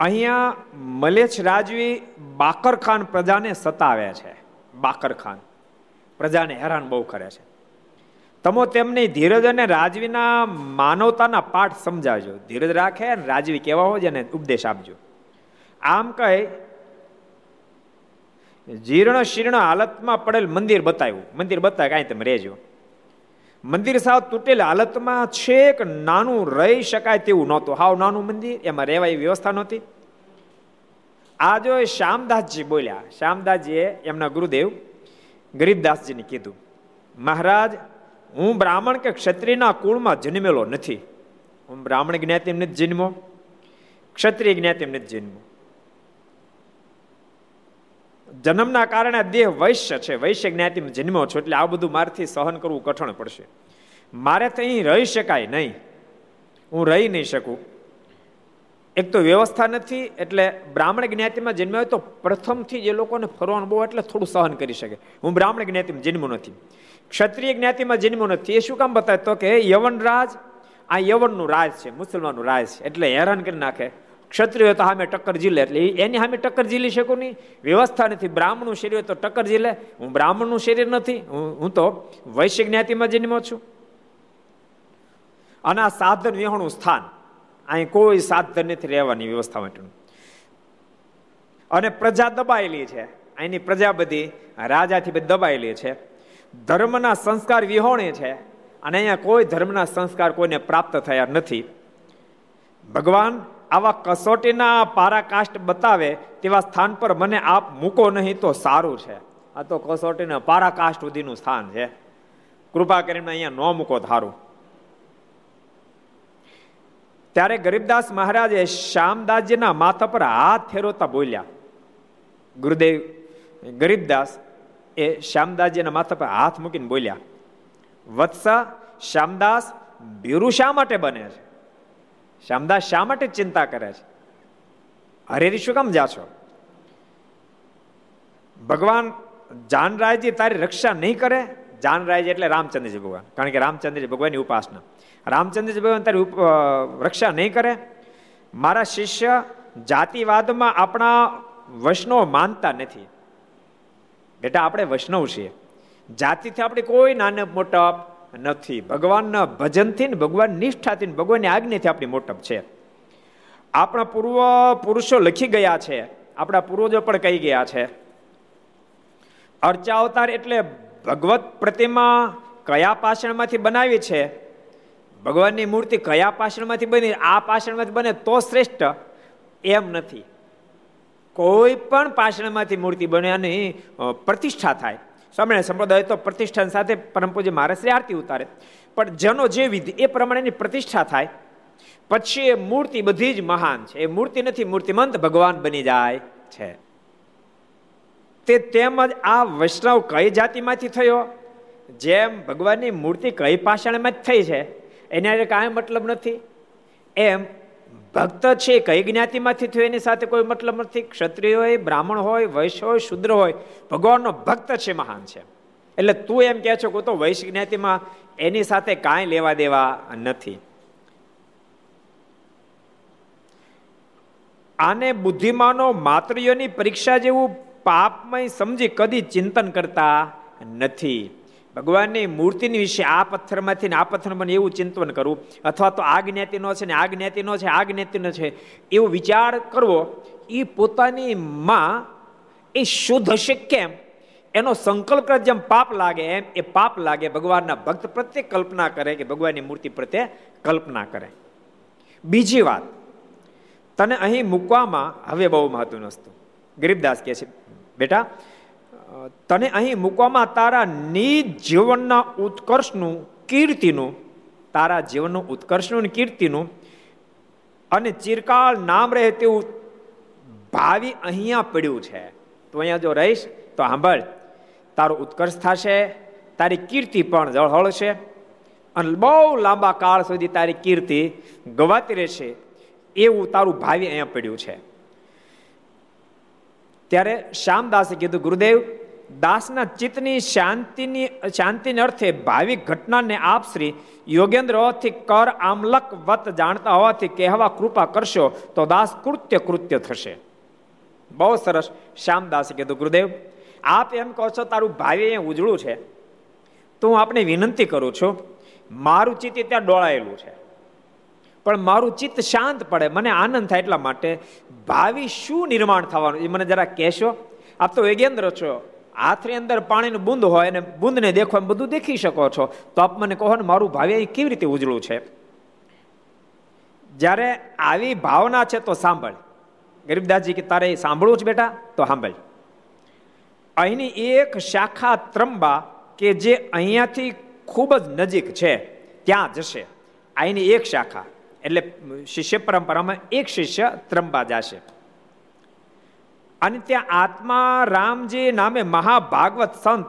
અહીંયા મલેચ્છ રાજવી બાકરખાન પ્રજાને સતાવે છે. બાકરખાન. પ્રજાને હેરાન બહુ કરે છે. તમો તેમની ધીરજ અને રાજવીના માનવતાના પાઠ સમજાવજો. ધીરજ રાખે અને રાજવી કેવા હોય એને ઉપદેશ આપજો. આમ કહે જીર્ણ શીર્ણ હાલતમાં પડેલ મંદિર બતાવ્યું. મંદિર બતાવે કાંઈ તમે રહેજો. મંદિર સાવ તૂટેલ હાલતમાં છેક નાનું રહી શકાય તેવું નહોતું. હાવ નાનું મંદિર, એમાં રહેવા એવી વ્યવસ્થા નહોતી. આ જો શ્યામદાસજી બોલ્યા, શ્યામદાસજીએ એમના ગુરુદેવ ગરીબદાસજીને કીધું, મહારાજ, હું બ્રાહ્મણ કે ક્ષત્રિયના કુળમાં જન્મેલો નથી. હું બ્રાહ્મણ જ્ઞાતિ નથી જન્મો ક્ષત્રિય જ્ઞાતિ નથી જન્મો જન્મના કારણે દેહ વૈશ્ય છે, વૈશ્ય જ્ઞાતિમાં જન્મ્યો છો, એટલે આ બધું મારથી સહન કરવું કઠણ પડશે. મારે તો અહીં રહી શકાય નહીં. હું રહી નહીં શકું. એક તો વ્યવસ્થા નથી, એટલે બ્રાહ્મણ જ્ઞાતિમાં જન્મ્યો હોય તો પ્રથમથી જે લોકોને ફરવાનું બહુ એટલે થોડું સહન કરી શકે. હું બ્રાહ્મણ જ્ઞાતિમાં જન્મ્યો નથી. ક્ષત્રિય જ્ઞાતિમાં જન્મ્યો નથી. એ શું કામ બતાવે? તો કે યવન રાજ આ યવનનું રાજ છે, મુસલમાનનું રાજ છે, એટલે હેરાન કરી નાખે. ક્ષત્રિય તો સામે ટક્કર જીલે એટલે એની સામે ટક્કર ઝીલી શકું નહીં. વ્યવસ્થા નથી. બ્રાહ્મણનું શરીર તો ટક્કર ઝીલે. હું બ્રાહ્મણનું શરીર નથી. હું હું તો વૈશ્ય જ્ઞાતિમાં જન્મ્યો છું. અને આ સાધન વિહોણું સ્થાન. અહીં કોઈ સાધન નથી રહેવાની વ્યવસ્થા માટેનું. અને પ્રજા દબાયેલી છે. અહીંની પ્રજા બધી રાજાથી બધી દબાયેલી છે. ધર્મના સંસ્કાર વિહોણે છે. અને અહીંયા કોઈ ધર્મના સંસ્કાર કોઈને પ્રાપ્ત થયા નથી. ભગવાન આવા કસોટીના પારાકાષ્ટ બતાવે તેવા સ્થાન પર મને આપ મૂકો નહીં તો સારું છે. આ તો કસોટીના પારાકાષ્ટ સુધીનું સ્થાન છે. કૃપા કરીને અહીંયા ન મૂકો ધારું. ત્યારે ગરીબદાસ મહારાજે શ્યામદાસજીના માથા પર હાથ ફેરવતા બોલ્યા. ગુરુદેવ, ગરીબદાસ એ શ્યામદાસજીના માથા પર હાથ મૂકીને બોલ્યા, વત્સા શ્યામદાસ બીરુ શા માટે બને છે? શ્યામદાસ શા માટે ચિંતા કરે છે? હરેરી શું કામ જા છો ભગવાન જાનરાયજી તારી રક્ષા નહીં કરે? જાનરાયજી એટલે રામચંદ્રજી ભગવાન. કારણ કે રામચંદ્રજી ભગવાનની ઉપાસના. રામચંદ્રજી ભગવાન તારી રક્ષા નહીં કરે? મારા શિષ્ય જાતિવાદમાં આપણા વૈષ્ણવ માનતા નથી. બેટા, આપણે વૈષ્ણવ છીએ. જાતિથી આપણે કોઈ નાને મોટા નથી. ભગવાનના ભજનથી ભગવાન નિષ્ઠાથી ભગવાનની આજ્ઞાથી આપણી મોટપ છે. આપણા પૂર્વ પુરુષો લખી ગયા છે. આપણા પૂર્વજો પણ કહી ગયા છે. અર્ચા અવતાર એટલે ભગવત પ્રતિમા કયા પાષણમાંથી બનાવી છે? ભગવાનની મૂર્તિ કયા પાષણમાંથી બની? આ પાષણમાંથી બને તો શ્રેષ્ઠ? એમ નથી. કોઈ પણ પાષણમાંથી મૂર્તિ બને અને પ્રતિષ્ઠા થાય. સ્વામિનારાયણ સંપ્રદાય તો પ્રતિષ્ઠાન સાથે પરમ પૂજ્ય મહારાજ આરતી ઉતારે. પણ જેનો જે વિધિ, એ પ્રમાણેની પ્રતિષ્ઠા થાય, પછી એ મૂર્તિ બધી જ મહાન છે. એ મૂર્તિ નથી, મૂર્તિમંત ભગવાન બની જાય છે. તે તેમજ આ વૈષ્ણવ કઈ જાતિમાંથી થયો? જેમ ભગવાનની મૂર્તિ કઈ પાષાણમાં જ થઈ છે, એને કાંઈ મતલબ નથી. એમ ભક્ત છે, કઈ જ્ઞાતિમાંથી થયું એની સાથે કોઈ મતલબ નથી. ક્ષત્રિય હોય, બ્રાહ્મણ હોય, વૈશ્ય હોય, શુદ્ર હોય, ભગવાનનો ભક્ત છે, મહાન છે. એટલે તું એમ કહે છો, કે તો વૈશ્ય જ્ઞાતિમાં એની સાથે કાંઈ લેવા દેવા નથી. આને બુદ્ધિમાનો માતૃયોની પરીક્ષા જેવું પાપમય સમજી કદી ચિંતન કરતા નથી. ભગવાનની મૂર્તિની વિશે આ પથ્થરમાંથી ને આ પથ્થર બને એવું ચિંતન કરવું, અથવા તો આ જ્ઞાતિનો છે ને આ જ્ઞાતિનો છે, આ જ્ઞાતિનો છે, એવો વિચાર કરવો એ પોતાની માં એ શુદ્ધ હશે કેમ? એનો સંકલ્પ જેમ પાપ લાગે એમ, એ પાપ લાગે, ભગવાનના ભક્ત પ્રત્યે કલ્પના કરે કે ભગવાનની મૂર્તિ પ્રત્યે કલ્પના કરે. બીજી વાત, તને અહીં મૂકવામાં હવે બહુ મહત્વનું હતું ગરીબદાસ કહે છે, બેટા તને અહીં મૂકવામાં તારા નિજ જીવનના ઉત્કર્ષનું કીર્તિનું, તારા જીવનનું ઉત્કર્ષનું કીર્તિનું અને ચિરકાળ નામ રહે તેવું ભાવિ અહીંયા પડ્યું છે. તો અહીંયા જો રહીશ તો સાંભળ, તારો ઉત્કર્ષ થશે, તારી કીર્તિ પણ જળહળશે અને બહુ લાંબા કાળ સુધી તારી કીર્તિ ગવાતી રહેશે એવું તારું ભાવિ અહીંયા પડ્યું છે. ત્યારે શ્યામદાસે કીધું, ગુરુદેવ દાસના ચિત્તની શાંતિની, શાંતિને અર્થે ભાવિક ઘટનાને આપ શ્રી હોવાથી કર આમલક વત જાણતા હોવાથી કહેવા કૃપા કરશો તો દાસ કૃત્ય કૃત્ય થશે. બહુ સરસ. શ્યામદાસે કીધું, ગુરુદેવ, આપ એમ કહો છો તારું ભાવિ અહીંયા ઉજળું છે. તો હું આપને વિનંતી કરું છું, મારું ચિત્ત ત્યાં ડોળાયેલું છે. પણ મારું ચિત્ત શાંત પડે, મને આનંદ થાય એટલા માટે ભાવિ શું નિર્માણ થવાનું એ મને જરા કહેશો? આપ તો યોગેન્દ્ર છો. હાથની અંદર પાણીનું બુંદ હોય અને બુંદને દેખો એમ બધું દેખી શકો છો. તો આપ મને કહો ને મારું ભાવ્ય અહીં કેવી રીતે ઉજળું છે? જ્યારે આવી ભાવના છે તો સાંભળ. ગરીબદાસજી કે તારે સાંભળવું જ બેટા? તો સાંભળ. અહીંની એક શાખા ત્રંબા કે જે અહીંયાથી ખૂબ જ નજીક છે, ત્યાં જશે. અહીંની એક શાખા. એટલે શિષ્ય પરંપરામાં એક શિષ્ય ત્રંબા જશે. અને ત્યાં આત્મા રામજી નામે મહાભાગવત સંત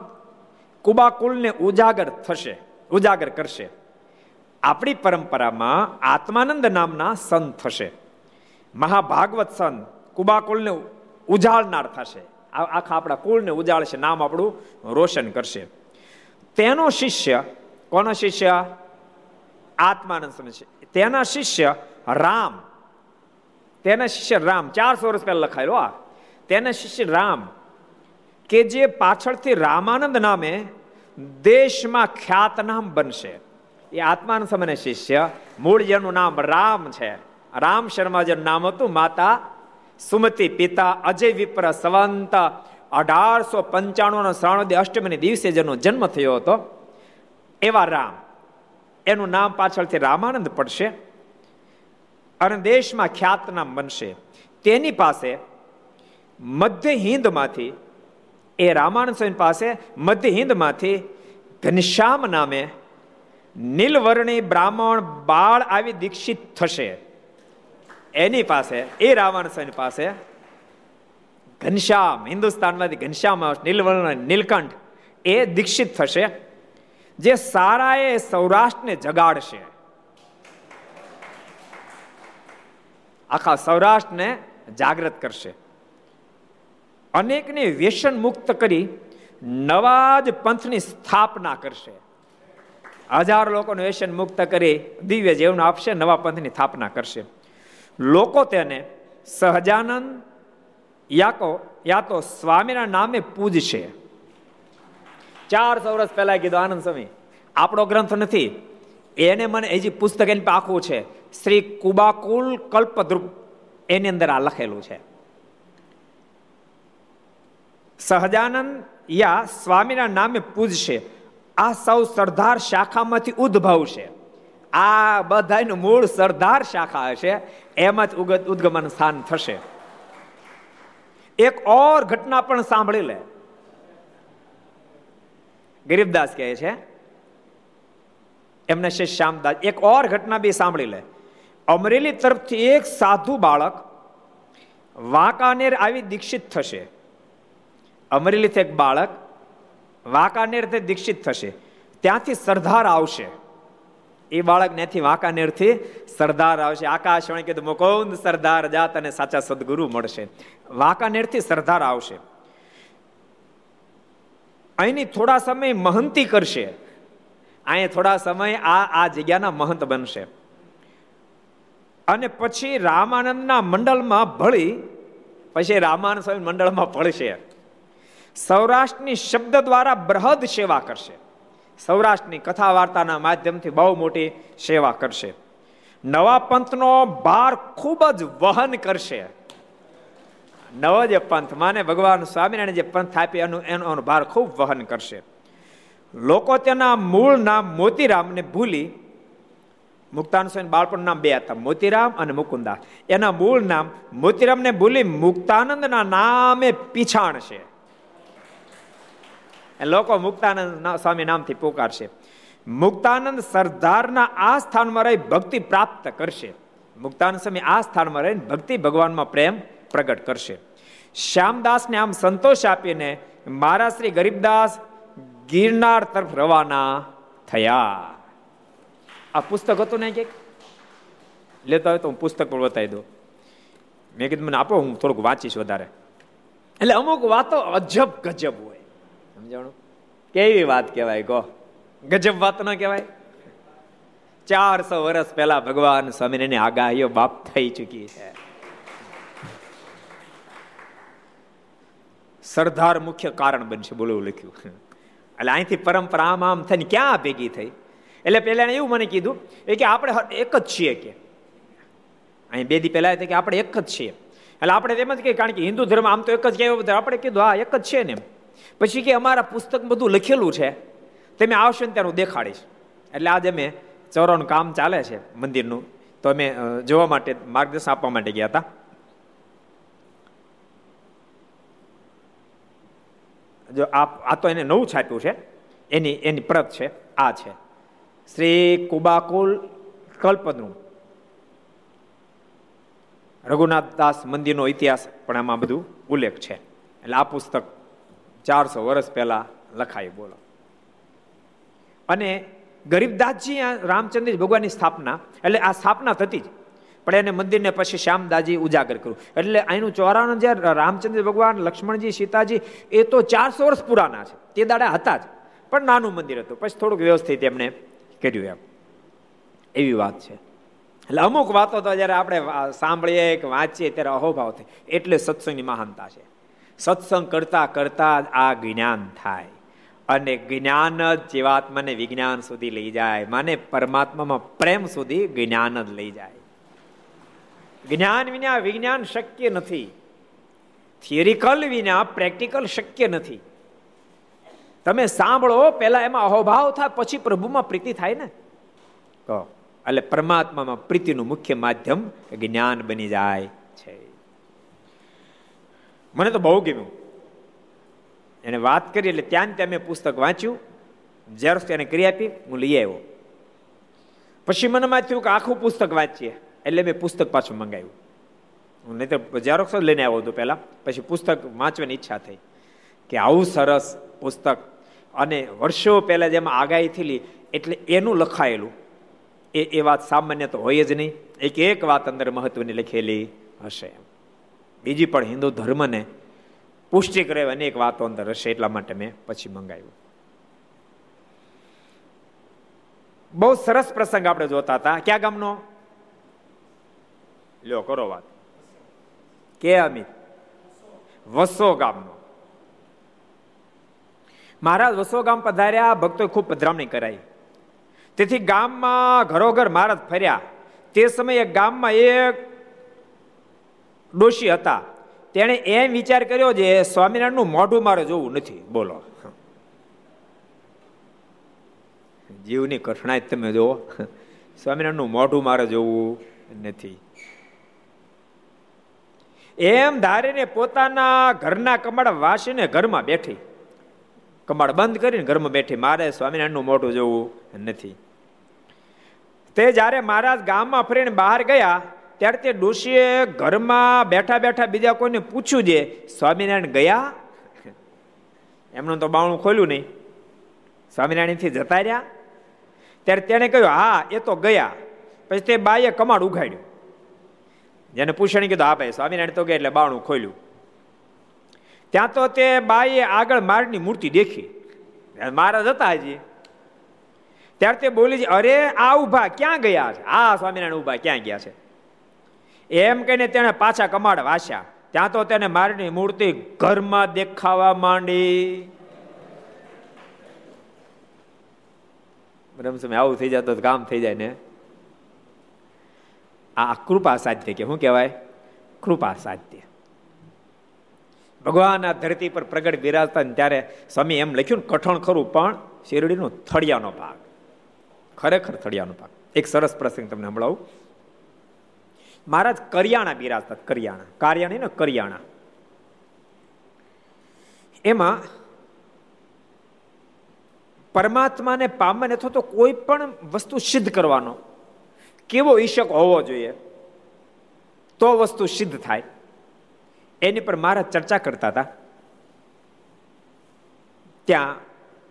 કુબાકુલને ઉજાગર થશે, ઉજાગર કરશે. આપણી પરંપરામાં આત્માનંદ નામના સંત થશે. મહાભાગવત સંત કુબાકુલને ઉજાળનાર થશે. આખા આપણા કુળને ઉજાળશે, નામ આપણું રોશન કરશે. તેનો શિષ્ય કોનો શિષ્ય? આત્માનંદ સમય છે. તેના શિષ્ય રામ. તેના શિષ્ય રામ. ચારસો વર્ષ પહેલા લખાયેલો આ. તેના શિષ્ય રામ, કે જે પાછળથી રામાનંદ નામે દેશમાં ખ્યાતનામ બનશે. એ આત્માનંદ સમયના શિષ્ય, મૂળ જેનું નામ રામ છે. રામ શર્મા જેનું નામ હતું માતા સુમતી, પિતા અજય વિપ્ર સંવંત. અઢારસો પંચાણું શ્રાવણ અષ્ટમીને દિવસે જેનો જન્મ થયો હતો, એવા રામ. એનું નામ પાછળથી રામાનંદ પડશે અને દેશમાં ખ્યાતનામ બનશે. તેની પાસે મધ્ય હિન્દમાંથી એ રામાનંદ સ્વામી પાસે મધ્ય હિન્દમાંથી ઘનશ્યામ નામે નીલવર્ણી બ્રાહ્મણ બાળ આવી દીક્ષિત થશે. એની પાસે, એ રામાનંદ સ્વામી પાસે ઘનશ્યામ, હિન્દુસ્તાનમાંથી ઘનશ્યામ નીલવર્ણ નીલકંઠ, એ દીક્ષિત થશે, જે સારા એ સૌરાષ્ટ્રને જગાડશે. આખા સૌરાષ્ટ્રને જાગૃત કરશે. અનેકને વ્યસન મુક્ત કરી નવા જ પંથની સ્થાપના કરશે. હજાર લોકોને વ્યસન મુક્ત કરી દિવ્ય જીવન આપશે, નવા પંથની સ્થાપના કરશે. લોકો તેને સહજાનંદ યાકો યા તો સ્વામીના નામે પૂજશે. ચારસો વર્ષ પહેલા કીધું આનંદ સ્વામી, આપણો ગ્રંથ નથી, એને મને હજી પુસ્તક એની આખું છે, શ્રી કુબાકુલ કલ્પદ્રુપ, એની અંદર આ લખેલું છે. સહજાનંદ યા સ્વામીના નામે પૂજશે. આ સૌ સરદાર શાખામાંથી ઉદ્ભવશે. આ બધાનું મૂળ સરદાર શાખા હશે. એમાં જ ઉગત ઉદ્ગમન સ્થાન થશે. એક ઓર ઘટના પણ સાંભળી લે. ગરીબદાસ કહે છે, એમને છે શ્યામદાસ એક ઓર ઘટના બી સાંભળી લે. અમરેલી તરફથી એક સાધુ બાળક વાંકાનેર આવી દીક્ષિત થશે. અમરેલીથી એક બાળક વાંકાનેરથી દીક્ષિત થશે. ત્યાંથી સરદાર આવશે. એ બાળક ત્યાંથી વાંકાનેરથી સરદાર આવશે. આકાશવાણી કીધું, મુકુંદ સરદાર જાત અને સાચા સદગુરુ મળશે. વાંકાનેરથી સરદાર આવશે. અહીંની થોડા સમય મહંતી કરશે. અહીંયા થોડા સમય આ આ જગ્યાના મહંત બનશે. અને પછી રામાનંદના મંડળમાં ભળી પછી રામાનંદ સ્વામી મંડળમાં ભળશે. સૌરાષ્ટ્રની શબ્દ દ્વારા બૃહદ સેવા કરશે. સૌરાષ્ટ્રની કથા વાર્તાના માધ્યમથી બહુ મોટી સેવા કરશે. નવા પંથનો ભાર ખૂબ જ વહન કરશે. નવો જે પંથ, માને ભગવાન સ્વામિનારાયણ જે પંથ આપી એનું, એનો ભાર ખૂબ વહન કરશે. લોકો તેના મૂળ નામ મોતીરામને ભૂલી, મુક્તાન સ્વામી બાળપણ નામ બે હતા, મોતીરામ અને મુકુંદા. એના મૂળ નામ મોતીરામને ભૂલી મુક્તાનંદના નામે પીછાણ છે લોકો મુક્તાનંદ સ્વામી નામથી પુકારશે. મુક્તાનંદ સરદારના આ સ્થાનમાં રહી ભક્તિ પ્રાપ્ત કરશે. મુક્તાનંદ સ્વામી આ સ્થાનમાં રહીને ભક્તિ ભગવાનમાં પ્રેમ પ્રગટ કરશે. શ્યામદાસને આમ સંતોષ આપીને મારા શ્રી ગરીબદાસ ગિરનાર તરફ રવાના થયા. આ પુસ્તક હતું ને કંઈક લેતા હોય તો હું પુસ્તક પણ બતાવી દઉં. મેં કીધું મને આપો, હું થોડુંક વાંચીશ વધારે. એટલે અમુક વાતો અજબ ગજબ હોય. સમજાણું? કેવી વાત કહેવાય, કહો. ગજબ વાત ન કહેવાય? ચારસો વર્ષ પહેલા ભગવાન સ્વામિનારાયણ આગાહીઓ બાપ થઈ ચૂકી છે. સરદાર મુખ્ય કારણ બનશે બોલો લખ્યું. એટલે અહીંથી પરંપરા આમ આમ થઈને ક્યાં ભેગી થઈ? એટલે પેલા એવું મને કીધું એ કે આપણે એક જ છીએ કે. અહીં બે દી પહેલા કે આપણે એક જ છીએ. એટલે આપણે એમ જ કહીએ, કારણ કે હિન્દુ ધર્મ આમ તો એક જ કહેવાય, આપણે કીધું, હા, એક જ છે ને પછી કે અમારા પુસ્તક બધું લખેલું છે તમે આવશો ને ત્યારે હું દેખાડીશ. એટલે આજે અમે ચોરોનું કામ ચાલે છે મંદિરનું. તો અમે જોવા માટે માર્ગદર્શન આપવા માટે ગયા હતા. જો આ તો એને નવું છાપ્યું છે. એની એની પ્રત છે, આ છે. શ્રી કુબાકુલ કલ્પનું રઘુનાથ દાસ મંદિરનો ઇતિહાસ પણ આમાં બધું ઉલ્લેખ છે. એટલે આ પુસ્તક ચારસો વર્ષ પહેલા લખાય, બોલો. અને ગરીબદાસજી રામચંદ્ર ભગવાનની સ્થાપના, એટલે આ સ્થાપના થતી જ, પણ એને મંદિરને પછી શ્યામદાજી ઉજાગર કર્યું. એટલે અહીંનું ચોરાણું જે રામચંદ્ર ભગવાન, લક્ષ્મણજી, સીતાજી, એ તો ચારસો વર્ષ પુરાના છે. તે દાડા હતા જ, પણ નાનું મંદિર હતું. પછી થોડુંક વ્યવસ્થિત એમને કર્યું એમ. એવી વાત છે. એટલે અમુક વાતો તો જ્યારે આપણે સાંભળીએ કે વાંચીએ, ત્યારે અહોભાવ થાય. એટલે સત્સંગની મહાનતા છે. સત્સંગ કરતા કરતા આ જ્ઞાન થાય. અને જ્ઞાન જ જીવાત્માને વિજ્ઞાન સુધી લઈ જાય. મને પરમાત્મામાં પ્રેમ સુધી જ્ઞાન જ લઈ જાય. જ્ઞાન વિના વિજ્ઞાન શક્ય નથી. થિયરિકલ વિના પ્રેક્ટિકલ શક્ય નથી. તમે સાંભળો, પહેલા એમાં અહોભાવ થાય, પછી પ્રભુમાં પ્રીતિ થાય ને? કહો. એટલે પરમાત્મામાં પ્રીતિનું મુખ્ય માધ્યમ જ્ઞાન બની જાય. મને તો બહુ ગમ્યું. એને વાત કરી એટલે ત્યાં ત્યાં મેં પુસ્તક વાંચ્યું. ઝેરોક્સ એને કરી આપી, હું લઈ આવ્યો. પછી મનમાં થયું કે આખું પુસ્તક વાંચીએ, એટલે મેં પુસ્તક પાછું મંગાવ્યું. હું નહીં તો ઝેરોક્સ લઈને આવ્યો હતો પહેલાં. પછી પુસ્તક વાંચવાની ઈચ્છા થઈ કે આવું સરસ પુસ્તક. અને વર્ષો પહેલાં જેમાં આગાહી થયેલી, એટલે એનું લખાયેલું. એ એ વાત સામાન્ય તો હોય જ નહીં. એક એક વાત અંદર મહત્વની લખેલી હશે બીજી પણ હિન્દુ ધર્મને પુષ્ટિ કરે અનેક વાતો અંદર હશે, એટલા માટે મેં પછી મંગાવ્યું. બહુ સરસ પ્રસંગ આપણે જોતા હતા. ક્યાં ગામનો? લ્યો, કરો વાત. કે અમિત? વસો ગામનો. મહારાજ વસો ગામ પધાર્યા ભક્તો ખૂબ પધરામણી કરાઈ. તેથી ગામમાં ઘરોઘર મહારાજ ફર્યા. તે સમયે ગામમાં એક ડોશી હતા. તેણે એમ વિચાર કર્યો છે સ્વામિનારાયણનું મોઢું મારે જોવું નથી. બોલો. જીવની કઠણાઈ તમે જુઓ. સ્વામિનારાયણનું મોઢું મારે જોવું નથી. એમ ધારીને પોતાના ઘરના કમાડ વાસીને ઘરમાં બેઠી. કમાડ બંધ કરીને ઘરમાં બેઠી. મારે સ્વામિનારાયણનું મોઢું જોવું નથી. તે જ્યારે મહારાજ ગામમાં ફરીને બહાર ગયા ત્યારે તે ડોશીએ ઘરમાં બેઠા બેઠા બીજા કોઈને પૂછ્યું છે સ્વામિનારાયણ ગયા? એમનું તો બાવણું ખોલ્યું નહીં. સ્વામિનારાયણથી જતા રહ્યા. ત્યારે તેણે કહ્યું, હા, એ તો ગયા. પછી તે બાઈએ કમાડ ઉઘાડ્યું. જેને પૂછણી કીધું, હા ભાઈ, સ્વામિનારાયણ તો ગયા એટલે બાવણું ખોલ્યું. ત્યાં તો તે બાઈએ આગળ મારની મૂર્તિ દેખી. મહારાજ હતા હજી. ત્યારે તે બોલી છે અરે, આ ઊભા ક્યાં ગયા છે? આ સ્વામિનારાયણ ઊભા ક્યાં ગયા છે? એમ કહીને તેણે પાછા કમાડ વાસ્યા. ત્યાં તો તેને મારની મૂર્તિ ઘરમાં દેખાવા માંડી. રમસમે આવું થઈ જતો કામ થઈ જાય ને? આ કૃપા સાધ્ય કે, શું કહેવાય? કૃપા સાધ્ય. ભગવાન આ ધરતી પર પ્રગટ બિરાજતા ત્યારે સ્વામી એમ લખ્યું ને, કઠણ ખરું, પણ શેરડીનો થળિયાનો ભાગ. ખરેખર થળિયાનો ભાગ. એક સરસ પ્રસંગ તમને સંભળાવું. મહારાજ કરિયાણા બિરાજતા કરિયાણા. કાર્યાણી ને કરિયાણા. એમાં પરમાત્માને પામન અથવા તો કોઈ પણ વસ્તુ સિદ્ધ કરવાનો કેવો ઈશક હોવો જોઈએ, તો વસ્તુ સિદ્ધ થાય. એની પર મહારાજ ચર્ચા કરતા હતા. ત્યાં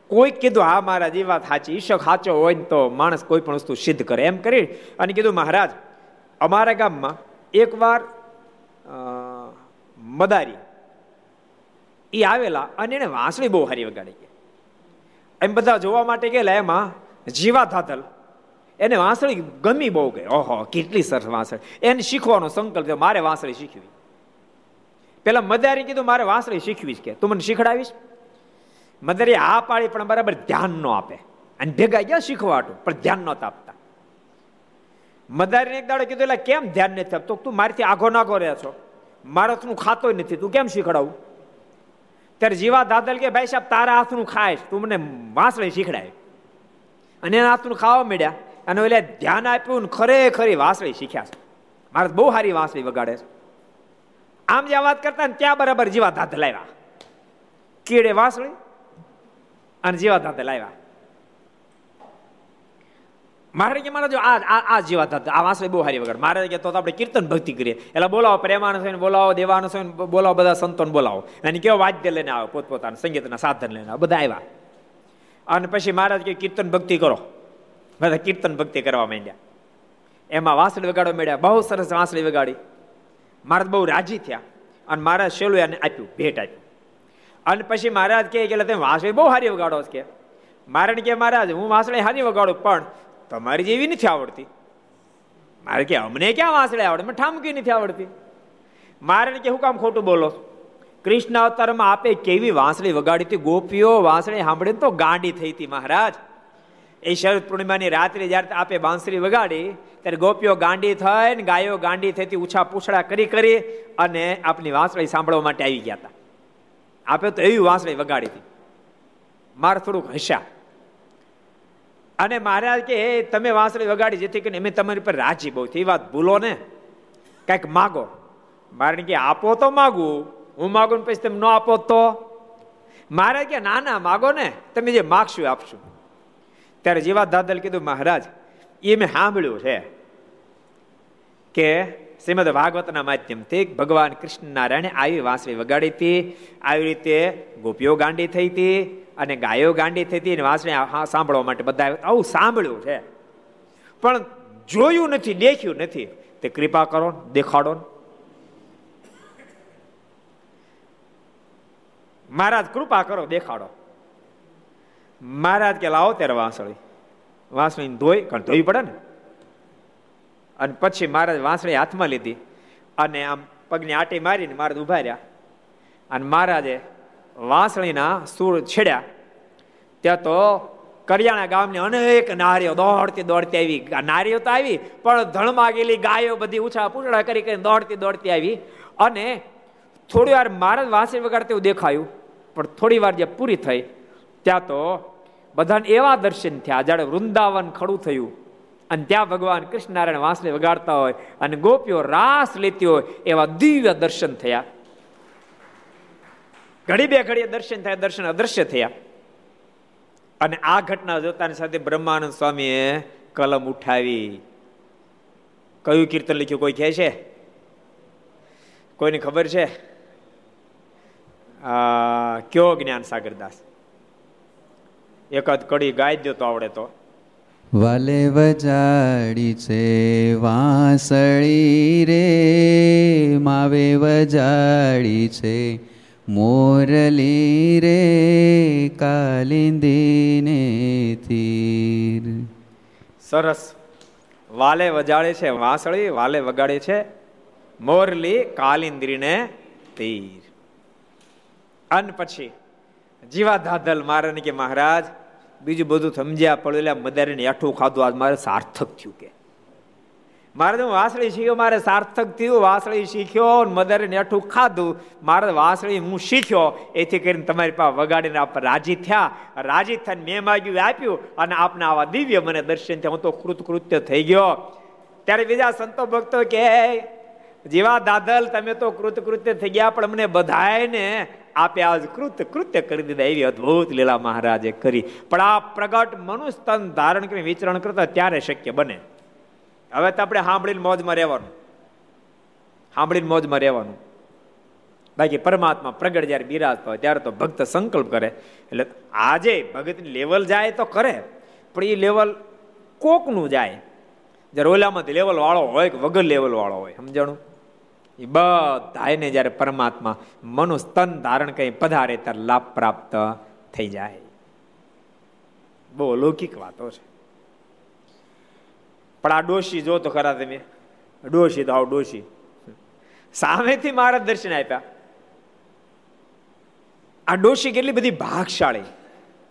કોઈ કીધું, હા મહારાજ એ વાત સાચી, ઈશક સાચો હોય ને તો માણસ કોઈ પણ વસ્તુ સિદ્ધ કરે. એમ કરી અને કીધું, મહારાજ અમારા ગામમાં એકવાર મદારી એ આવેલા અને એને વાંસળી બહુ હારી વગાડી એમ બધા જોવા માટે ગયેલા એમાં જીવા થાતલ એને વાંસળી ગમી બહુ ગઈ. ઓહો, કેટલી સરસ વાંસળી. એને શીખવાનો સંકલ્પ થયો, મારે વાંસળી શીખવી. પેલા મદારી કીધું, મારે વાંસળી શીખવી કે. તું મને શીખડાવીશ? મદારી આ પાડી પણ બરાબર ધ્યાન ન આપે. અને ભેગા ગયા શીખવાટું, પણ ધ્યાન નહોતા આપતા. મદારીને એક દાડો કીધું, એટલે કેમ ધ્યાન નથી આપતો? તું મારીથી આગો નાગો રહે છો. મારો તું ખાતો નથી. તું કેમ શીખડાવું? ત્યારે જીવા દાદલ કે, ભાઈ સાહેબ, તારા હાથનું ખાઈશ. તું મને વાંસળી શીખડાય. અને એના હાથનું ખાવા મળ્યા અને એટલે ધ્યાન આપ્યું ને ખરેખરી વાંસળી શીખ્યા છે. મારે બહુ સારી વાંસળી વગાડે છે. આમ જ્યાં વાત કરતા ને ત્યાં બરાબર જીવા દાદલ આવ્યા. કીડે વાંસળી અને જીવા દાદલ આવ્યા. મારે કે મારા જો આ આ જેવા થતા આ વાંસળી બહુ હારી વગર. મહારાજ કે તો આપણે કીર્તન ભક્તિ કરીએ. એટલે બોલાવો પ્રેમાનસ હોય બોલાવો દેવાનસ હોય બોલાવો, બધા સંતોને બોલાવો. અને કેવો વાદ્ય લઈને આવો, પોતપોતાના સંગીતના સાધન લઈને બધા આવ્યા. અને પછી મહારાજ કે કીર્તન ભક્તિ કરો. બધા કીર્તન ભક્તિ કરવા માંડ્યા. એમાં વાંસળી વગાડવા માંડ્યા. બહુ સરસ વાંસળી વગાડી. મહારાજ બહુ રાજી થયા. અને મહારાજ શેલું એને આપ્યું, ભેટ આપ્યું. અને પછી મહારાજ કહે કે તમે વાંસળી બહુ હારી વગાડો કે, મારે કે, મહારાજ, હું વાંસળી હારી વગાડું, પણ તમારી જેવી નથી આવડતી. મારે કે અમને ક્યાં વાંસળે આવડે? મને ઠામકી નથી આવડતી. મારે કે હું કામ ખોટું બોલો કૃષ્ણ અવતારમાં આપે કેવી વાંસળી વગાડી હતી? ગોપીઓ વાંસળી સાંભળીને તો ગાંડી થઈ હતી મહારાજ. એ શરદ પૂર્ણિમાની રાત્રે જ્યારે આપે વાંસળી વગાડી, ત્યારે ગોપીઓ ગાંડી થઈ ને ગાયો ગાંડી થઈ ઉછા પૂછડા કરી કરી અને આપની વાંસળી સાંભળવા માટે આવી ગયા હતા. આપે તો એવી વાંસળી વગાડી હતી. મારે થોડુંક હસ્યા અને મહારાજ કે તમે વાંસળી વગાડી, જેથી કરીને અમે તમારી પર રાજી બહુ થઈ. વાત ભૂલો ને? કાંઈક માગો. મારે કે, આપો તો માગું. હું માગું પછી તમે ન આપો તો? મારે કે, ના ના, માગો ને. તમે જે માગશું આપશું. ત્યારે જેવા દાદલ કીધું, મહારાજ, એ મેં સાંભળ્યું છે કે શ્રીમદ ભાગવતના માધ્યમથી ભગવાન કૃષ્ણ નારાયણે આવી વાંસળી વગાડી હતી. આવી રીતે ગોપીઓ ગાંડી થઈ હતી. અને ગાયો ગાંડી થતી ને વાંસળી સાંભળવા માટે બધા આવું સાંભળ્યું છે. પણ જોયું નથી, દેખ્યું નથી. તે કૃપા કરો દેખાડો મહારાજ, કૃપા કરો, દેખાડો. મહારાજ કે, લાવો ત્યારે વાંસળી. વાંસળી ધોઈ, કારણ ધોઈ પડે ને. અને પછી મહારાજ વાંસળી હાથમાં લીધી. અને આમ પગની આટી મારીને મહારાજ ઊભા રહ્યા. અને મહારાજે વાંસળીના સૂર છેડ્યા. ત્યાં તો કરિયાણા ગામની અનેક નારીઓ દોડતી દોડતી આવી. નારીઓ તો આવી, પણ ધણમાં ગયેલી ગાયો બધી ઉછા પૂછડા કરી કરીને દોડતી દોડતી આવી. અને થોડી વાર મહારાજ વાંસળી વગાડતી એવું દેખાયું, પણ થોડી વાર જે પૂરી થઈ, ત્યાં તો બધાને એવા દર્શન થયા જાણે વૃંદાવન ખડું થયું. અને ત્યાં ભગવાન કૃષ્ણનારાયણ વાંસળી વગાડતા હોય અને ગોપીઓ રાસ લેતી હોય, એવા દિવ્ય દર્શન થયા. ઘડી બે ઘડીએ દર્શન થયા, દર્શન અદૃશ્ય થયા. અને આ ઘટના જોતાની સાથે બ્રહ્માનંદ સ્વામીએ કલમ ઉઠાવી. કયું કીર્તન લખ્યું કોઈ કહે છે? કોઈને ખબર છે? કયો જ્ઞાન સાગરદાસ એકાદ કડી ગાય દો તો આવડે તો. વાલે વજાડી છે વાસળી રે, માવે વજાડી છે મોરલી રે કાલિંદીને તીર. સરસ. વાલે વજાડે છે વાંસળી, વાલે વગાડે છે મોરલી કાલિંદ્રીને તીર. અન પછી જીવા ધાધલ મારે કે મહારાજ, બીજું બધું સમજ્યા પડેલા મદારીને હેઠું ખાધું. આજ મારે સાર્થક થયું કે મારે તો વાસળી શીખ્યો, મારે સાર્થક થયું, વાસળી શીખ્યો મદરે નેઠું ખાધું. મારે વાસળી હું શીખ્યો, એથી કરીને તમારી પાસે વગાડીને આપ રાજી થયા. રાજી થઈને મેં માગ્યું, આપ્યું અને આપને આવા દિવ્ય મને દર્શન થયા. હું તો કૃતકૃત્ય થઈ ગયો. ત્યારે બીજા સંતો ભક્તો કે જેવા દાદલ, તમે તો કૃતકૃત્ય થઈ ગયા, પણ અમને બધાને આપે આજ કૃત કૃત્ય કરી દીધા એવી અદભુત લીલા મહારાજે કરી. પણ આ પ્રગટ મનુષ્ય તન ધારણ કરી વિચરણ કરતા ત્યારે શક્ય બને. હવે તો આપણે સાંભળીને મોજમાં રહેવાનું. સાંભળીને મોજમાં રહેવાનું. બાકી પરમાત્મા પ્રગટ જ્યારે બિરાજતા હોય ત્યારે તો ભક્ત સંકલ્પ કરે. એટલે આજે ભગતની લેવલ જાય તો કરે, પણ એ લેવલ કોકનું જાય. જ્યારે ઓલામાંથી લેવલ વાળો હોય કે વગર લેવલ વાળો હોય, સમજાણું? એ બધાને જ્યારે પરમાત્મા મનુ સ્તન ધારણ કરી પધારે ત્યારે લાભ પ્રાપ્ત થઈ જાય. બહુ અલૌકિક વાતો છે. પણ આ ડોશી જો તો ખરા તમે. ડોશી તો આવ ડોશી. સામેથી મારા દર્શન આપ્યા. આ ડોશી કેટલી બધી ભાગશાળી.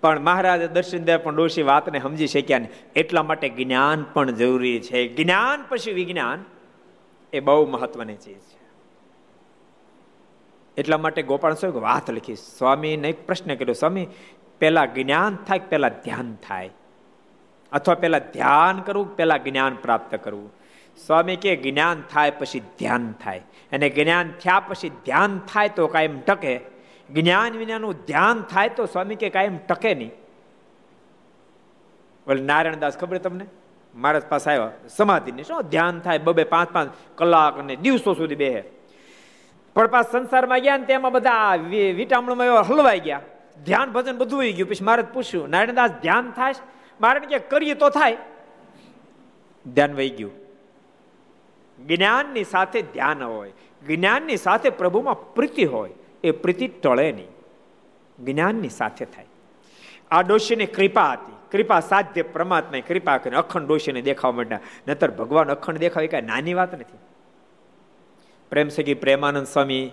પણ મહારાજ દર્શન દે પણ ડોશી વાતને સમજી શક્યા ને એટલા માટે જ્ઞાન પણ જરૂરી છે. જ્ઞાન પછી વિજ્ઞાન એ બહુ મહત્વની ચીજ છે. એટલા માટે ગોપાલ સ્વામી વાત લખી. સ્વામીને એક પ્રશ્ન કર્યો. સ્વામી, પહેલા જ્ઞાન થાય પહેલા ધ્યાન થાય? અથવા પેલા ધ્યાન કરવું પેલા જ્ઞાન પ્રાપ્ત કરવું. સ્વામી કે, જ્ઞાન થાય પછી ધ્યાન થાય. અને જ્ઞાન થયા પછી ધ્યાન થાય તો કાયમ ટકે. જ્ઞાન વિનાનું ધ્યાન થાય તો સ્વામી કે કાયમ ટકે નહીં. બોલે, નારાયણદાસ, ખબર તમને? મહારાજ પાસે આવ્યા. સમાધિની શું? ધ્યાન થાય, બબે પાંચ પાંચ કલાક અને દિવસો સુધી બેહે. પણ પાછ સંસારમાં ગયા ને તેમાં બધા વિટામણમાં હલવાઈ ગયા. ધ્યાન ભજન બધું ગયું. પછી મારે પૂછ્યું, નારાયણદાસ, ધ્યાન થાય મારે કે કરીએ તો થાય. ધ્યાન વહી ગયું. જ્ઞાનની સાથે ધ્યાન હોય. જ્ઞાનની સાથે પ્રભુમાં પ્રીતિ હોય. એ પ્રીતિ ટળે નહીં. જ્ઞાનની સાથે થાય. આ ડોશીની કૃપા હતી. કૃપા સાધ્ય પરમાત્માએ કૃપા કરીને અખંડ ડોશીને દેખાવા માંડ્યા. નતર ભગવાન અખંડ દેખાવે કાંઈ નાની વાત નથી. પ્રેમ સગી, પ્રેમાનંદ સ્વામી,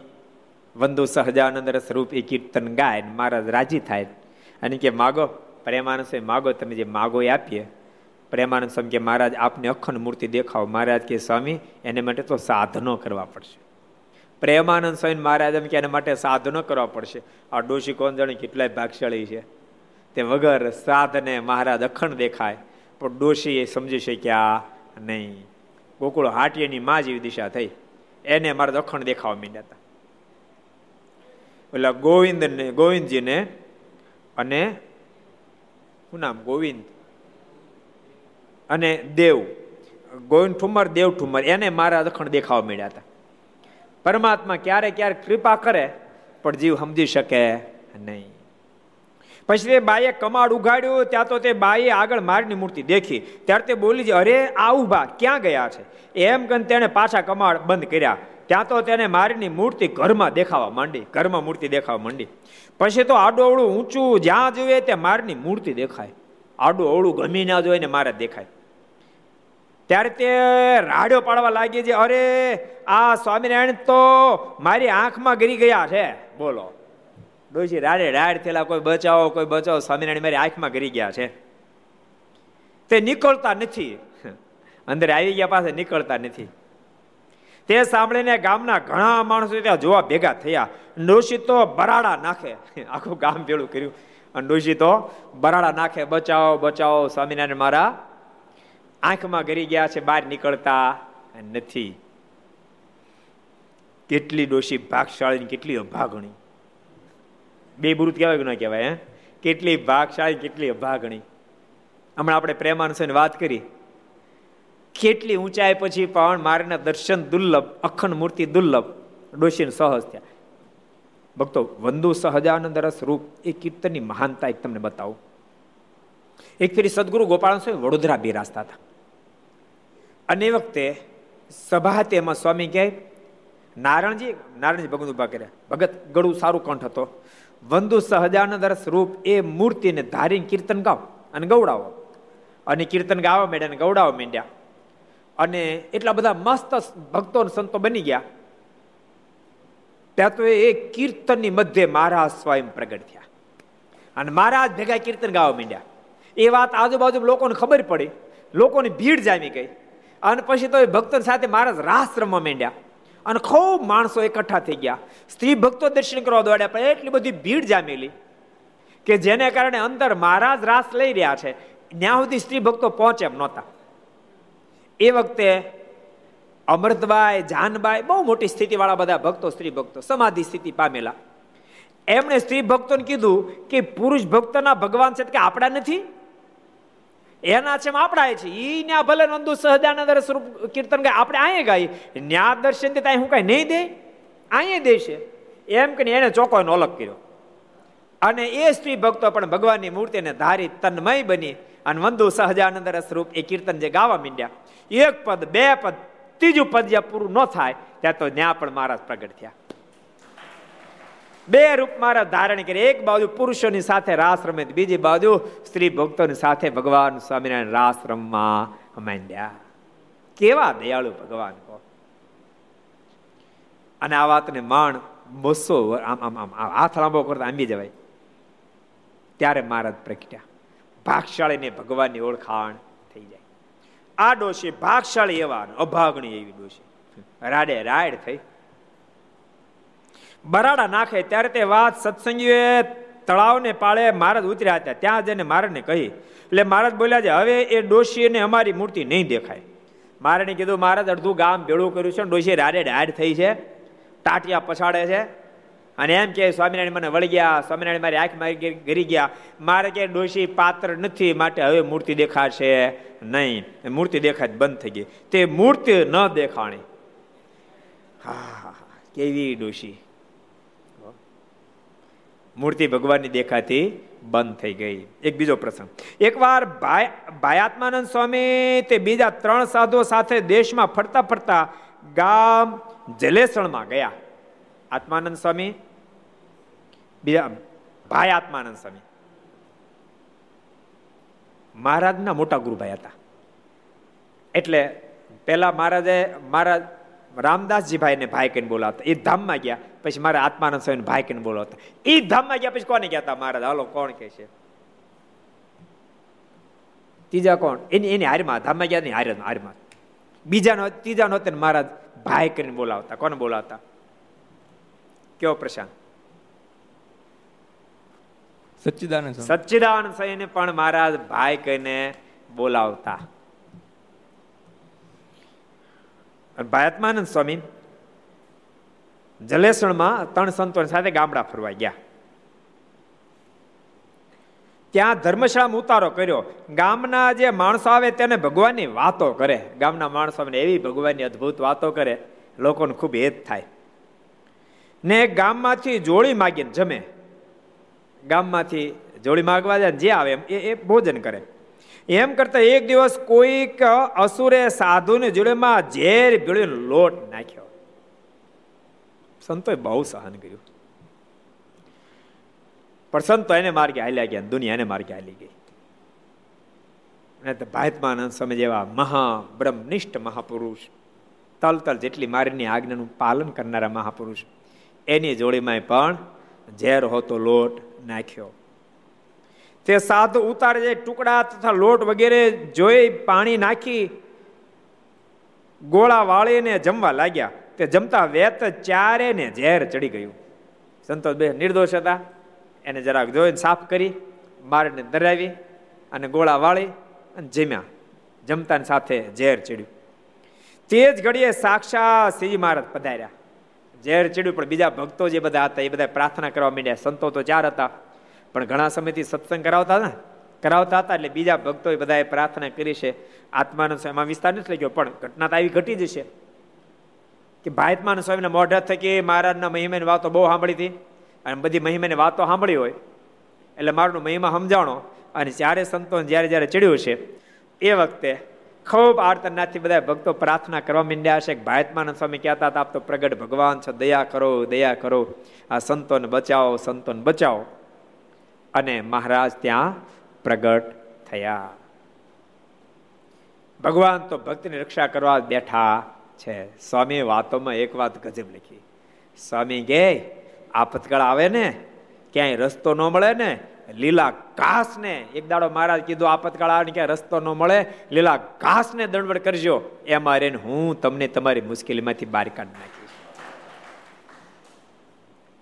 વંદુ સહજાનંદ રસ રૂપ એ કીર્તન ગાય મહારાજ રાજી થાય. અને કે, માગો પ્રેમાનંદ સ્વામી માગો, તમે જે માગો એ આપીએ, પ્રેમાનંદ સ્વામી કે મહારાજ, આપને અખંડ મૂર્તિ દેખાવો. મહારાજ કે, સ્વામી, એને માટે તો સાધનો કરવા પડશે. પ્રેમાનંદ સ્વામી મહારાજ એમ કે, એના માટે સાધનો કરવા પડશે. આ ડોશી કોણ જાણે, કેટલાય ભાગશાળી છે. તે વગર સાધને મહારાજ અખંડ દેખાય. પણ ડોશી એ સમજી શક્યા નહીં. ગોકુળ હાટીની માં જેવી દિશા થઈ. એને મારા અખંડ દેખાવા માંડ્યા હતા. એટલે ગોવિંદ ને ગોવિંદજીને અને શું નામ? ગોવિંદ. અને દેવ. ગોવિંદ ઠુમર, દેવ ઠુમર. એને મારા અખંડ દેખાવા મળ્યા હતા. પરમાત્મા ક્યારે ક્યારે કૃપા કરે, પણ જીવ સમજી શકે નહીં. પછી તે બાઈએ કમાડ ઉગાડ્યું ત્યાં તો તે બાઈએ આગળ મારની મૂર્તિ દેખી. ત્યારે તે બોલી છે, અરે, આ ઊભા ક્યાં ગયા છે? એમ કરીને તેણે પાછા કમાડ બંધ કર્યા. ત્યાં તો તેને મારીની મૂર્તિ ઘરમાં દેખાવા માંડી, ઘરમાં મૂર્તિ દેખાવા માંડી. પછી તો આડું અવળું ઊંચું જ્યાં જોઈએ ત્યાં મારની મૂર્તિ દેખાય. આડું અવળું ગમી ના જોઈએ ને મારે દેખાય. ત્યારે તે રાડ્યો પાડવા લાગી છે, અરે, આ સ્વામિનારાયણ તો મારી આંખમાં ગરી ગયા છે. બોલો. ડોશી રાડે રાડ થયેલા, કોઈ બચાવો કોઈ બચાવો, સ્વામિનારાયણ મારી આંખમાં ગરી ગયા છે. તે નીકળતા નથી. અંદર આવી ગયા, પાસે નીકળતા નથી. તે સાંભળીને ગામના ઘણા માણસો ત્યાં જોવા ભેગા થયા. ડોશી તો બરાડા નાખે. આખું ગામ ભેળું કર્યું. અને ડોશી તો બરાડા નાખે. બચાવો બચાવો, સ્વામિનારાયણ મારા. આંખમાં ગરી ગયા છે, બહાર નીકળતા નથી. કેટલી ડોશી ભાગશાળી કેટલી અભાગણી. બે બુરુત કહેવાય કે ન કહેવાય, હે? કેટલી ભાગશાળી, કેટલી અભાગણી. હમણાં આપણે પ્રેમાનુસારની વાત કરી. કેટલી ઊંચાઈ પછી પણ મારના દર્શન દુર્લભ, અખંડ મૂર્તિ દુર્લભ, ડોશીને સહજ થયા. ભક્તો, વંદુ સહજાનંદ રસ રૂપ એ કીર્તનની મહાનતા એક તમને બતાવું. એક ફેરી સદગુરુ ગોપાલ સ્વામી વડોદરા બિરાજતા હતા. અને એ વખતે સભા તેમાં સ્વામી કહે નારાયણજી નારાયણજી ભગત ઊભા કર્યા. ભગત ગળું સારું કંઠ હતો. વંદુ સહજાનંદ રસ રૂપ એ મૂર્તિને ધારીને કીર્તન ગાવ અને ગૌડાવો. અને કીર્તન ગાવા માંડ્યા અને ગૌડાવા માંડ્યા. અને એટલા બધા મસ્ત ભક્તો સંતો બની ગયા. ત્યાં તો એ કીર્તનની મધ્ય મહારાજ સ્વયં પ્રગટ થયા. અને મહારાજ ભેગા કીર્તન ગાવા માંડ્યા. એ વાત આજુબાજુ લોકોને ખબર પડી. લોકોની ભીડ જામી ગઈ. અને પછી તો એ ભક્તો સાથે મહારાજ રાસ રમવા માંડ્યા. અને ખૂબ માણસો એકઠા થઈ ગયા. સ્ત્રી ભક્તો દર્શન કરવા દોડ્યા, પણ એટલી બધી ભીડ જામેલી કે જેને કારણે અંદર મહારાજ રાસ લઈ રહ્યા છે. ત્યાં સુધી સ્ત્રી ભક્તો પહોંચે એમ નહોતા. એ વખતે અમૃતભાઈ જાનભાઈ બહુ મોટી સ્થિતિવાળા બધા ભક્તો, સ્ત્રી ભક્તો, સમાધિ સ્થિતિ પામેલા. એમણે સ્ત્રી ભક્તોને કીધું કે પુરુષ ભક્તના ભગવાન છે કે આપણા નથી? એના છે આપણા છે. ઈ ન્યા ભલે નંદુ સહજાનંદ સ્વરૂપ કીર્તન ગાય, આપણે અહીંયા ગાઈ ન્યા દર્શન ત્યાં હું કઈ નહીં દે? અહીંયા દેશે. એમ કે એને ચોખ્ખો અલગ કર્યો. અને એ સ્ત્રી ભક્તો પણ ભગવાનની મૂર્તિને ધારી તન્મય બની. અને વંદુ સહજાનંદ રસરૂપ એ કીર્તન જે ગાવા માંડ્યા, એક પદ, બે પદ, ત્રીજું પદ જ્યાં પૂરું ન થાય, ત્યાં તો ત્યાં પણ મહારાજ પ્રગટ થયા. બે રૂપ મારા ધારણ કરી એક બાજુ પુરુષોની સાથે રાસ રમે, બીજી બાજુ સ્ત્રી ભક્તોની સાથે ભગવાન સ્વામિનારાયણ રાસ રમવા માંડ્યા. કેવા દયાળુ ભગવાન કહો અને આ વાતને માણ બસો આમ આમ આમ હાથ લાંબો કરતા આંબી જવાય. ત્યારે મહારાજ પ્રગટ્યા. ભાગશાળીને ભગવાનની ઓળખાણ થઈ જાય. આ ડોશી ભાગશાળી એવા અભાગણી એવી ડોશી. રાડે રાડ થઈ. બરાડા નાખે ત્યારે તે વાત સત્સંગીએ તળાવને પાળે મહારાજ ઉતર્યા હતા. ત્યાં જઈને મહારાજને કહી એટલે મહારાજ બોલ્યા છે, હવે એ ડોશીને અમારી મૂર્તિ નહીં દેખાય. મારે કીધું, મહારાજ અડધું ગામ ભેળું કર્યું છે ડોશી રાડે રાડ થઈ છે. ટાટિયા પછાડે છે. અને એમ કે સ્વામિનારાયણ મને વળી ગયા, સ્વામિનારાયણ મારી આંખ મારી ગરી ગયા. મારે કે ડોશી પાત્ર નથી, માટે હવે મૂર્તિ દેખાશે નહીં. મૂર્તિ દેખાય બંધ થઈ ગઈ. તે મૂર્તિ ન દેખાણી. હા કેવી ડોશી? મૂર્તિ ભગવાનની દેખાતી બંધ થઈ ગઈ. એક બીજો પ્રસંગ. એકવાર ભાઈ ભાયાત્માનંદ સ્વામી તે બીજા ત્રણ સાધુઓ સાથે દેશમાં ફરતા ફરતા ગામ જલેસણમાં ગયા. આત્માનંદ સ્વામી બીજા ભાઈ આત્માનંદ સ્વામી મહારાજના મોટા ગુરુભાઈ હતા. એટલે પેલા મહારાજે મહારાજ રામદાસજીભાઈને ભાઈ કહીને બોલાવતા. એ ધામમાં ગયા, પછી મારા આત્માનંદ સ્વામી ભાઈ કહીને બોલાવતા. એ ધામમાં ગયા, પછી કોને ગયા હતા મહારાજ? હાલો, કોણ કે છે? ત્રીજા કોણ? એની એની હારમાં, ધામમાં ગયા નહીં હાર હારમાં. બીજાનો ત્રીજાનો તેને મહારાજ ભાઈ કરીને બોલાવતા. કોને બોલાવતા? કેવો પ્રશાંત સચ્ચિદાનંદ સચ્ચિદાનંદ સ્વામીને પણ મહારાજ ભાઈ કહીને બોલાવતા. ભાયાત્માનંદ સ્વામી જલેસણમાં ત્રણ સંતો સાથે ગામડા ફરવા ગયા. ત્યાં ધર્મશાળામાં ઉતારો કર્યો. ગામના જે માણસો આવે તેને ભગવાનની વાતો કરે. ગામના માણસો એવી ભગવાનની અદભુત વાતો કરે. લોકોને ખૂબ હેત થાય. ને ગામમાંથી જોડી માગીને જમે. ગામમાંથી જોડી માગવા જાય જે આવે એમ, એ ભોજન કરે. એમ કરતા એક દિવસ કોઈક અસુરે સાધુને જોડેમાં ઝેર ભીળીનો લોટ નાખ્યો. સંતોએ બહુ સહન કર્યું. પણ સંતો એને માર્ગે હાલ્યા ગયા દુનિયા એને માર્ગે હાલી ગઈ. ભાતમાનંદ સમય જેવા મહા બ્રહ્મનિષ્ઠ મહાપુરુષ તલ તલ જેટલી મારીની આજ્ઞાનું પાલન કરનારા મહાપુરુષ એની જોડીમાં પણ ઝેર હોતો લોટ નાખ્યો. તે સાધુ ઉતારે જાય ટુકડા તથા લોટ વગેરે જોઈ પાણી નાખી ગોળા વાળીને જમવા લાગ્યા. તે જમતા વેત ચારે ને ઝેર ચડી ગયું. સંતોષ બે નિર્દોષ હતા. એને જરાક જોઈને સાફ કરી, મારને દરાવી અને ગોળા વાળી અને જમ્યા. જમતાની સાથે ઝેર ચડ્યું. તે જ ઘડીએ સાક્ષાત શ્રીજી મહારાજ પધાર્યા. ઝેર ચડ્યું, પણ બીજા ભક્તો જે બધા હતા, એ બધા પ્રાર્થના કરવા માંડ્યા. સંતો તો ચાર હતા, પણ ઘણા સમયથી સત્સંગ કરાવતા ને? કરાવતા હતા એટલે બીજા ભક્તોએ બધાએ પ્રાર્થના કરી છે. આત્માનંદ સ્વામી એમાં વિસ્તાર નથી લખ્યો, પણ ઘટના તો આવી ઘટી જશે કે ભાઈતમાન સ્વામીના મોઢા થકી મહારાજના મહિમાની વાતો બહુ સાંભળી હતી. અને બધી મહિમાની વાતો સાંભળી હોય. એટલે મારનો મહિમા સમજાણો. અને જ્યારે સંતો જ્યારે જ્યારે ચડ્યું છે, એ વખતે ખૂબ આર્તનાથી બધા ભક્તો પ્રાર્થના કરવા માંડ્યા છે. ભાયતમાનંદ સ્વામી કહેતા હતા, આપ તો પ્રગટ ભગવાન છો. દયા કરો દયા કરો. આ સંતોને બચાવો સંતોને બચાવો. અને મહારાજ ત્યાં પ્રગટ થયા. ભગવાન તો ભક્તની રક્ષા કરવા બેઠા છે. સ્વામી વાતોમાં એક વાત ગજબ લખી. સ્વામી ગે, આપતકાળ આવે ને? ક્યાંય રસ્તો ન મળે ને, લીલા ઘાસ ને એક દાડો મહારાજ કીધું આપતકાળ આવે ક્યાંય રસ્તો ન મળે, લીલા ઘાસ ને દંડવડ કરજો. એમાં રહીને હું તમને તમારી મુશ્કેલીમાંથી બહાર કાઢી નાખીશ.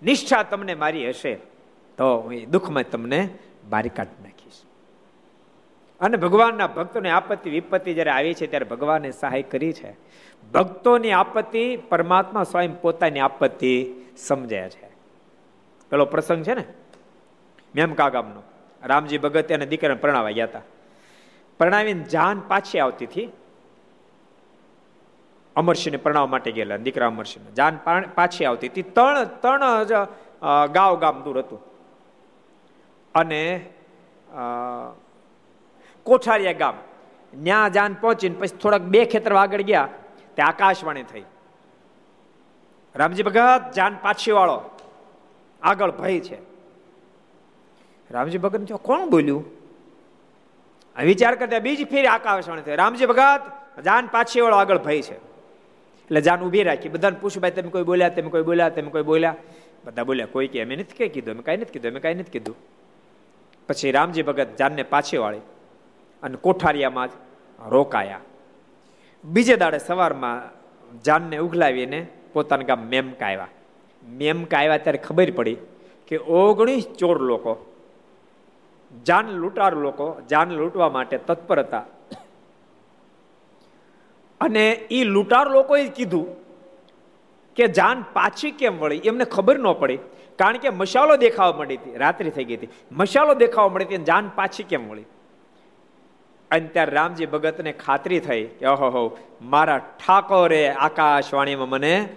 નિષ્ઠા તમને મારી હશે તો હું દુઃખમાં તમને બારી કાઢી નાખીશ. અને ભગવાનના ભક્તોની આપત્તિ વિપત્તિ જ્યારે આવી છે ત્યારે ભગવાને સહાય કરી છે. ભક્તોની આપત્તિ પરમાત્મા સ્વયં પોતાની આપત્તિ સમજે છે. પેલો પ્રસંગ છે ને, મેમકા ગામનો. રામજી ભગત અને દીકરાને પરણાવા ગયા હતા. પરણાવીને જાન પાછી આવતી હતી. અમરસિંહને પરણાવવા માટે ગયેલા, દીકરા અમરસિંહ જાન પાછી આવતી હતી. ત્રણ ત્રણ ગાવ ગામ દૂર હતું. અને કોઠારિયા ગામ. ન્યા જાન પહોંચીને પછી થોડાક બે ખેતર આગળ ગયા તે આકાશવાણી થઈ. રામજી ભગત, જાન પાછી વાળો આગળ ભય છે. રામજી ભગત કોણ બોલ્યું? વિચાર કરતા બીજી ફેરી આકાશવાણી થઈ રામજી ભગત, જાન પાછી વાળો આગળ ભય છે. એટલે જાન ઊભી રાખી. બધાને પૂછ્યું, ભાઈ, તમે કોઈ બોલ્યા? તમે કોઈ બોલ્યા? તમે કોઈ બોલ્યા? બધા બોલ્યા, કોઈ કે, અમે નથી કઈ કીધું. અમે કાંઈ નથી કીધું. અમે કાંઈ નથી કીધું. પછી રામજી ભગત જાનને પાછી વાળી અને કોઠારિયામાં જ રોકાયા. બીજે દાડે સવારમાં જાનને ઉઘલાવીને પોતાના ગામ મેમકા આવ્યા મેમકા આવ્યા ત્યારે ખબર પડી કે ઓગણીસ ચોર લોકો, જાન લૂંટાર લોકો, જાન લૂંટવા માટે તત્પર હતા. અને એ લૂંટાર લોકોએ કીધું કે જાન પાછી કેમ વળી? એમને ખબર ન પડી, કારણ કે મશાલો દેખાવા મળી હતી, રાત્રિ થઈ ગઈ હતી. મશાલો દેખાવા મળી હતી જાન પાછી કેમ વળી? અને ત્યારે રામજી ભગતને ખાતરી થઈ કે ઓહો મારા ઠાકોરે આકાશવાણીમાં મને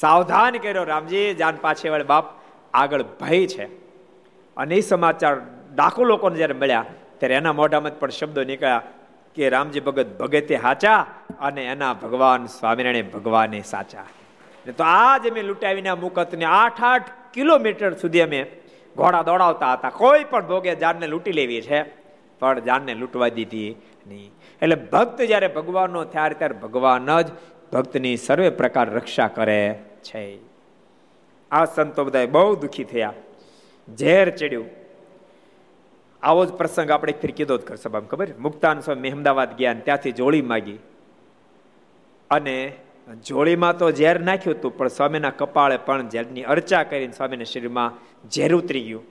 સાવધાન કર્યો રામજી, જાન પાછે વાળે બાપ, આગળ ભય છે. અને એ સમાચાર ડાકુ લોકોને જ્યારે મળ્યા, ત્યારે એના મોઢામાં પણ શબ્દો નીકળ્યા કે રામજી ભગત ભગતે સાચા અને એના ભગવાન સ્વામિનારાયણ ભગવાને સાચા. તો આજ અમે લૂંટાવીને મુકતને આઠ આઠ કિલોમીટર સુધી અમે ઘોડા દોડાવતા હતા. કોઈ પણ ભોગે જાનને લૂંટી લેવી છે, પણ જાનને લૂંટવા દીધી નહીં. એટલે ભક્ત જ્યારે ભગવાનનો થયા, ત્યારે ભગવાન જ ભક્તની સર્વે પ્રકાર રક્ષા કરે છે. આ સંતો બધા બહુ દુઃખી થયા. ઝેર ચડ્યું. આવો જ પ્રસંગ આપણે ફીર કીધો જ સભામાં ખબર? મુક્તાન સ્વામી અમદાવાદ ગયા ત્યાંથી જોળી માગી. અને જોળીમાં તો ઝેર નાખ્યું હતું, પણ સ્વામીના કપાળે પણ ઝેરની અર્ચા કરીને સ્વામીના શરીરમાં ઝેર ઉતરી ગયું.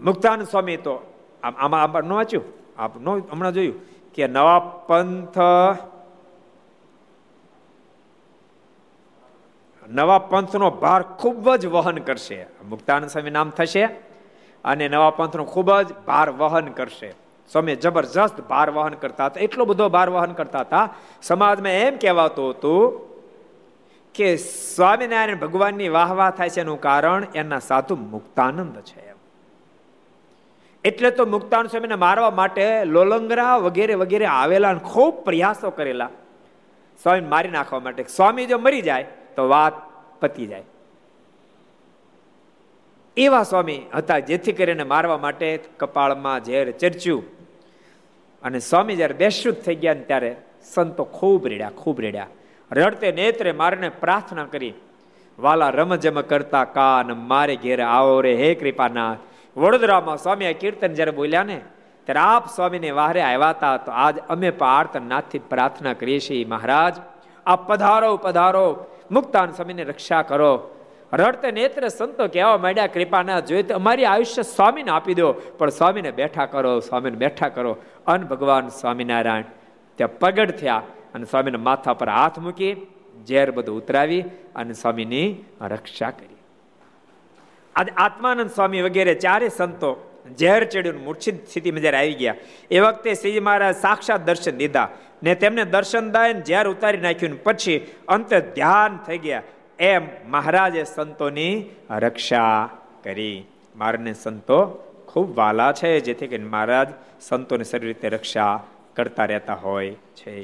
મુક્તાન સ્વામી તો આમાં આમાં ન વાંચ્યું? આપ નો, હમણાં જોયું કે નવા પંથ નવા પંથનો ભાર ખૂબ જ વહન કરશે. મુક્તાનંદ સ્વામી નામ થશે અને નવા પંથનો ખૂબ જ ભાર વહન કરશે. સ્વામી જબરજસ્ત ભાર વહન કરતા હતા, એટલો બધો ભાર વહન કરતા હતા. સમાજમાં એમ કહેવાતું હતું કે સ્વામિનારાયણ ભગવાનની વાહ વાહ થાય છે એનું કારણ એના સાધુ મુક્તાનંદ છે. એટલે તો મુક્તાન સ્વામીને મારવા માટે લોલંગરા વગેરે વગેરે આવેલા ખૂબ પ્રયાસો કરેલા. સ્વામી મારી નાખવા માટે. સ્વામી જો મરી જાય તો વાત પતી જાય. એવા સ્વામી હતા જેથી કરીને મારવા માટે કપાળમાં ઝેર ચર્ચ્યું. અને સ્વામી જ્યારે બેશુદ્ધ થઈ ગયા ને ત્યારે સંતો ખૂબ રેડ્યા ખૂબ રેડ્યા. રડતે નેત્રે મારને પ્રાર્થના કરી, વાલા રમજમ કરતા કાન મારે ઘેર આવો રે, હે કૃપાનાથ. વડોદરામાં સ્વામી આ કીર્તન જ્યારે બોલ્યા ને, ત્યારે આપ સ્વામીને વાહરે આવ્યા હતા, તો આજ અમે પાર્થ નાથથી પ્રાર્થના કરીએ છીએ, મહારાજ આ પધારો પધારો. મુક્તાન સ્વામીને રક્ષા કરો. રડતે નેત્ર સંતો કહેવા માંડ્યા કૃપાના જોઈએ તો અમારી આયુષ્ય સ્વામીને આપી દો, પણ સ્વામીને બેઠા કરો, સ્વામીને બેઠા કરો. અન ભગવાન સ્વામિનારાયણ ત્યાં પ્રગટ થયા અને સ્વામીના માથા પર હાથ મૂકી ઝેર બધું ઉતરાવી અને સ્વામીની રક્ષા કરી. આજે આત્માનંદ સ્વામી વગેરે ચારે સંતો ઝેર ચડ્યું મૂર્છિત સ્થિતિમાં જ્યારે આવી ગયા, એ વખતે શ્રીજી મહારાજ સાક્ષાત દર્શન દીધા ને તેમને દર્શન દાયન ઝેર ઉતારી નાખ્યું પછી અંતે ધ્યાન થઈ ગયા. એમ મહારાજે સંતોની રક્ષા કરી. મારને સંતો ખૂબ વાલા છે, જેથી કરીને મહારાજ સંતોની સારી રીતે રક્ષા કરતા રહેતા હોય છે.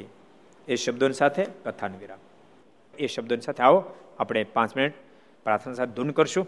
એ શબ્દોની સાથે કથાનો વિરામ. એ શબ્દોની સાથે આવો, આપણે પાંચ મિનિટ પ્રાર્થના સાથે ધૂન કરશું.